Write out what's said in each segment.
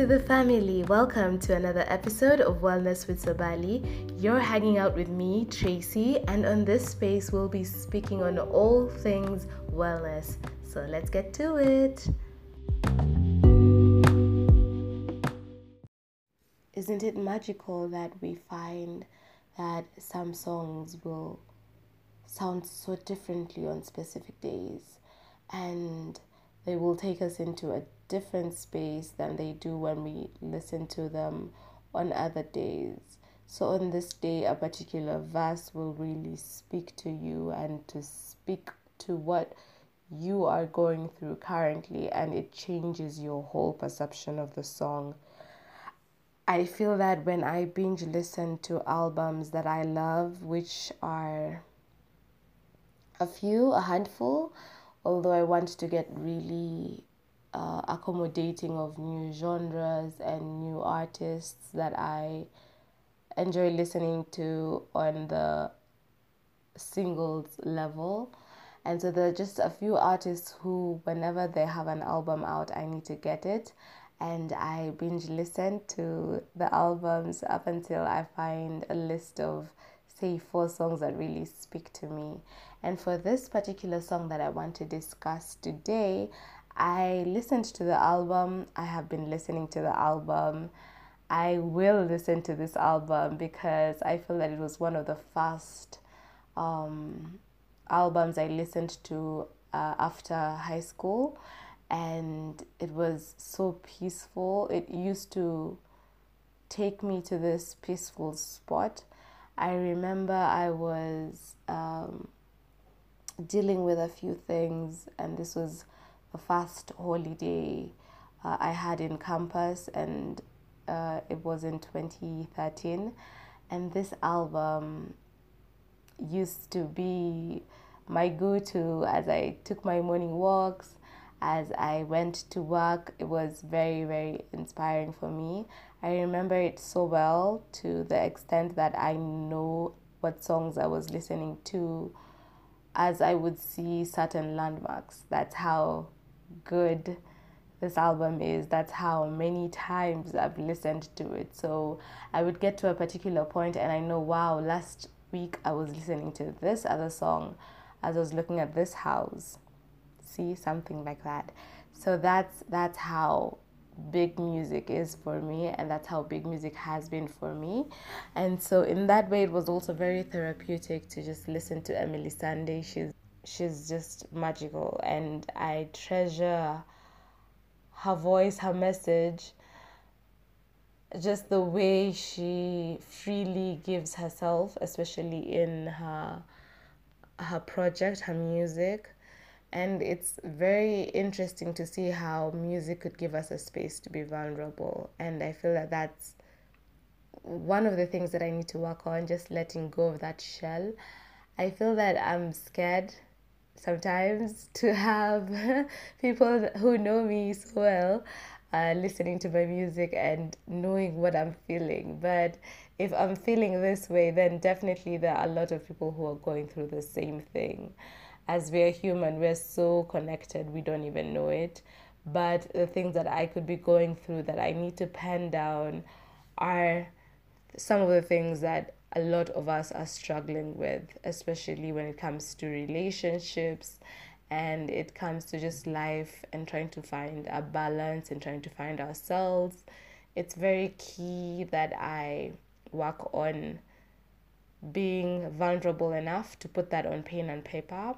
to the family. Welcome to another episode of Wellness with Sabali. You're hanging out with me, Tracy, and on this space, we'll be speaking on all things wellness. So let's get to it. Isn't it magical that we find that some songs will sound so differently on specific days and they will take us into a different space than they do when we listen to them on other days. So, on this day, a particular verse will really speak to you and to speak to what you are going through currently, and it changes your whole perception of the song. I feel that when I binge listen to albums that I love, which are a few, a handful, although I want to get really uh, accommodating of new genres and new artists that I enjoy listening to on the singles level. And so there are just a few artists who, whenever they have an album out, I need to get it. And I binge listen to the albums up until I find a list of, say, four songs that really speak to me. And for this particular song that I want to discuss today, I listened to the album. I have been listening to the album. I will listen to this album because I feel that it was one of the first um, albums I listened to uh, after high school, and it was so peaceful. It used to take me to this peaceful spot. I remember I was um, dealing with a few things, and this was the first holiday uh, I had in campus, and uh, it was in 2013. And this album used to be my go to as I took my morning walks, as I went to work. It was very, very inspiring for me. I remember it so well to the extent that I know what songs I was listening to as I would see certain landmarks. That's how good this album is. That's how many times I've listened to it. So I would get to a particular point and I know, wow, last week I was listening to this other song as I was looking at this house. See, something like that. So that's that's how big music is for me and that's how big music has been for me and so in that way it was also very therapeutic to just listen to Emily sandé she's she's just magical and I treasure her voice, her message, just the way she freely gives herself, especially in her her project, her music. And it's very interesting to see how music could give us a space to be vulnerable. And I feel that that's one of the things that I need to work on, just letting go of that shell. I feel that I'm scared sometimes to have people who know me so well uh, listening to my music and knowing what I'm feeling. But if I'm feeling this way, then definitely there are a lot of people who are going through the same thing. As we're human, we're so connected, we don't even know it. But the things that I could be going through that I need to pen down are some of the things that a lot of us are struggling with, especially when it comes to relationships and it comes to just life and trying to find a balance and trying to find ourselves. It's very key that I work on being vulnerable enough to put that on pen and paper,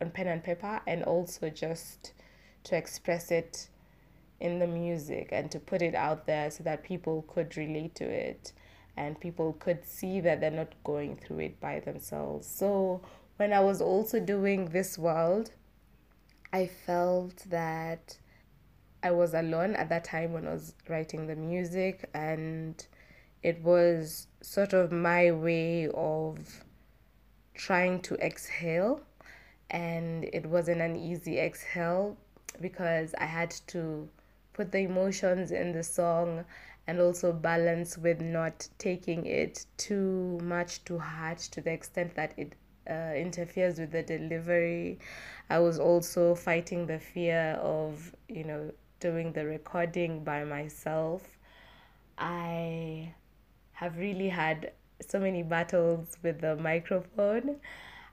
on pen and paper, and also just to express it in the music and to put it out there so that people could relate to it and people could see that they're not going through it by themselves. So when I was also doing this world, I felt that I was alone at that time when I was writing the music, and it was sort of my way of trying to exhale. And it wasn't an easy exhale because I had to put the emotions in the song and also balance with not taking it too much to heart to the extent that it uh, interferes with the delivery. I was also fighting the fear of, you know, doing the recording by myself, I have really had so many battles with the microphone.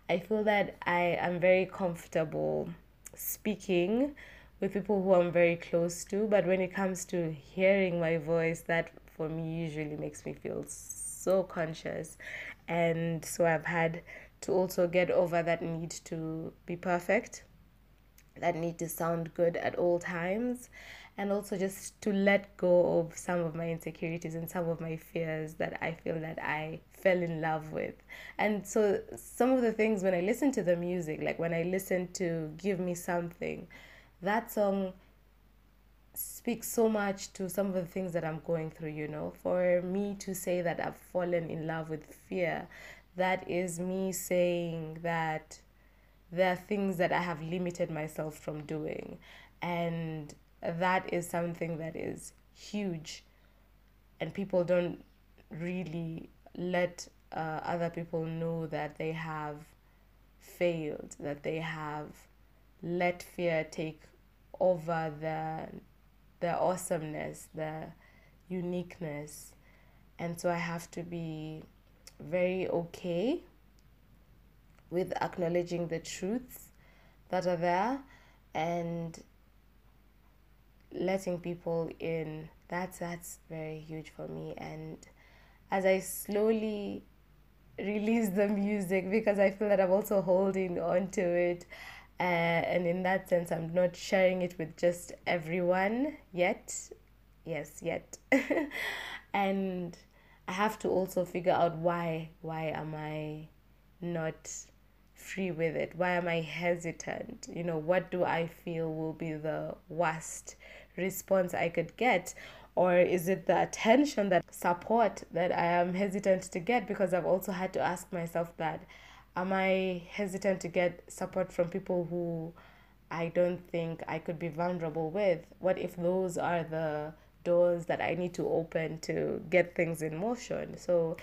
I feel that I am very comfortable speaking with people who I'm very close to, but when it comes to hearing my voice, that for me usually makes me feel so conscious. And so I've had to also get over that need to be perfect, that need to sound good at all times, and also just to let go of some of my insecurities and some of my fears that I feel that I fell in love with. And so some of the things when I listen to the music, like when I listen to Give Me Something, that song speaks so much to some of the things that I'm going through, you know. For me to say that I've fallen in love with fear, that is me saying that there are things that I have limited myself from doing. And that is something that is huge and people don't really let uh, other people know that they have failed that they have let fear take over the the awesomeness the uniqueness. And so i have to be very okay with acknowledging the truths that are there and letting people in. That's that's very huge for me. And as i slowly release the music because i feel that i'm also holding on to it uh, and in that sense i'm not sharing it with just everyone yet yes yet and i have to also figure out why why am i not free with it why am i hesitant you know what do i feel will be the worst response I could get? Or is it the attention, that support that I am hesitant to get? Because I've also had to ask myself that am I hesitant to get support from people who I don't think I could be vulnerable with? What if those are the doors that I need to open to get things in motion? So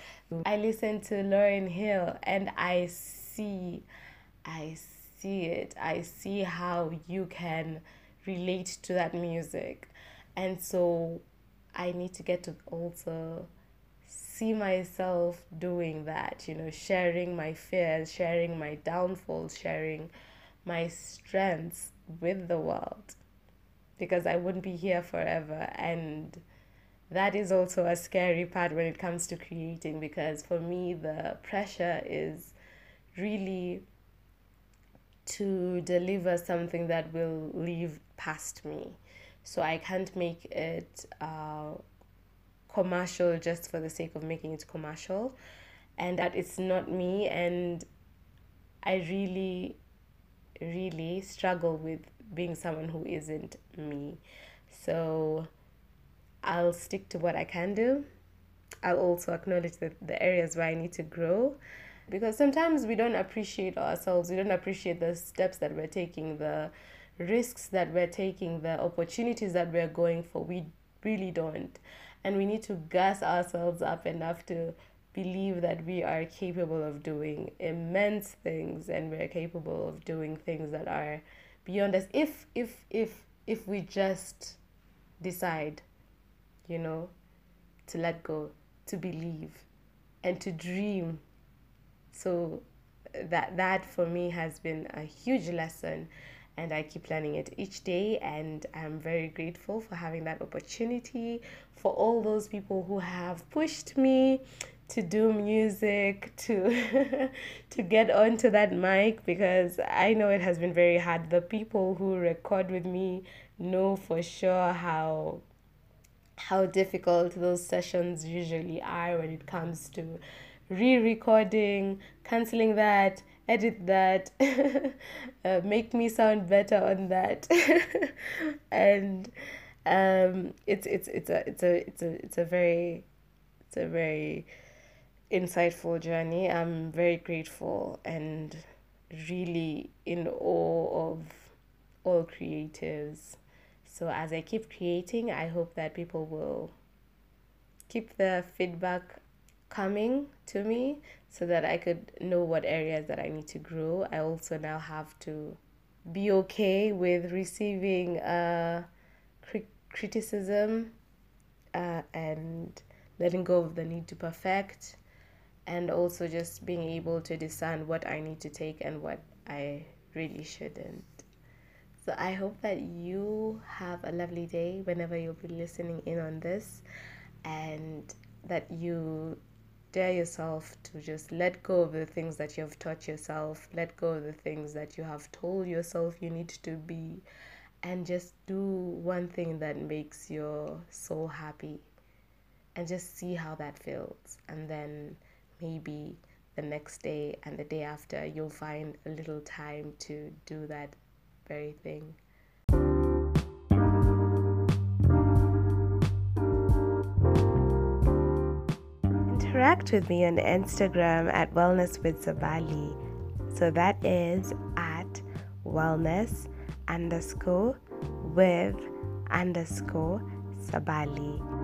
I listen to Lauryn Hill and I see, I see it. I see how you can relate to that music. And so I need to get to also see myself doing that, you know, sharing my fears, sharing my downfalls, sharing my strengths with the world because I wouldn't be here forever. And that is also a scary part when it comes to creating because for me, the pressure is really to deliver something that will leave past me. So I can't make it uh, commercial just for the sake of making it commercial, and that it's not me. And I really, really struggle with being someone who isn't me. So I'll stick to what I can do. I'll also acknowledge the, the areas where I need to grow because sometimes we don't appreciate ourselves, we don't appreciate the steps that we're taking, the risks that we're taking, the opportunities that we're going for. We really don't. And we need to gas ourselves up enough to believe that we are capable of doing immense things and we're capable of doing things that are beyond us. If if if if we just decide you know to let go to believe and to dream. So that that for me has been a huge lesson and I keep learning it each day. And I'm very grateful for having that opportunity, for all those people who have pushed me to do music to to get onto that mic because I know it has been very hard. The people who record with me know for sure how how difficult those sessions usually are when it comes to re-recording, canceling that, edit that, uh, make me sound better on that, and um, it's it's it's a it's a it's a it's a very it's a very insightful journey. I'm very grateful and really in awe of all creatives. So as I keep creating, I hope that people will keep the feedback coming to me so that I could know what areas that I need to grow. I also now have to be okay with receiving uh, cri- criticism uh, and letting go of the need to perfect and also just being able to discern what I need to take and what I really shouldn't. So I hope that you have a lovely day whenever you'll be listening in on this and that you dare yourself to just let go of the things that you have taught yourself, let go of the things that you have told yourself you need to be, and just do one thing that makes your soul happy and just see how that feels. And then maybe the next day and the day after, you'll find a little time to do that very thing. Interact with me on Instagram at Wellness with Sabali. So that is at wellness underscore with underscore Sabali.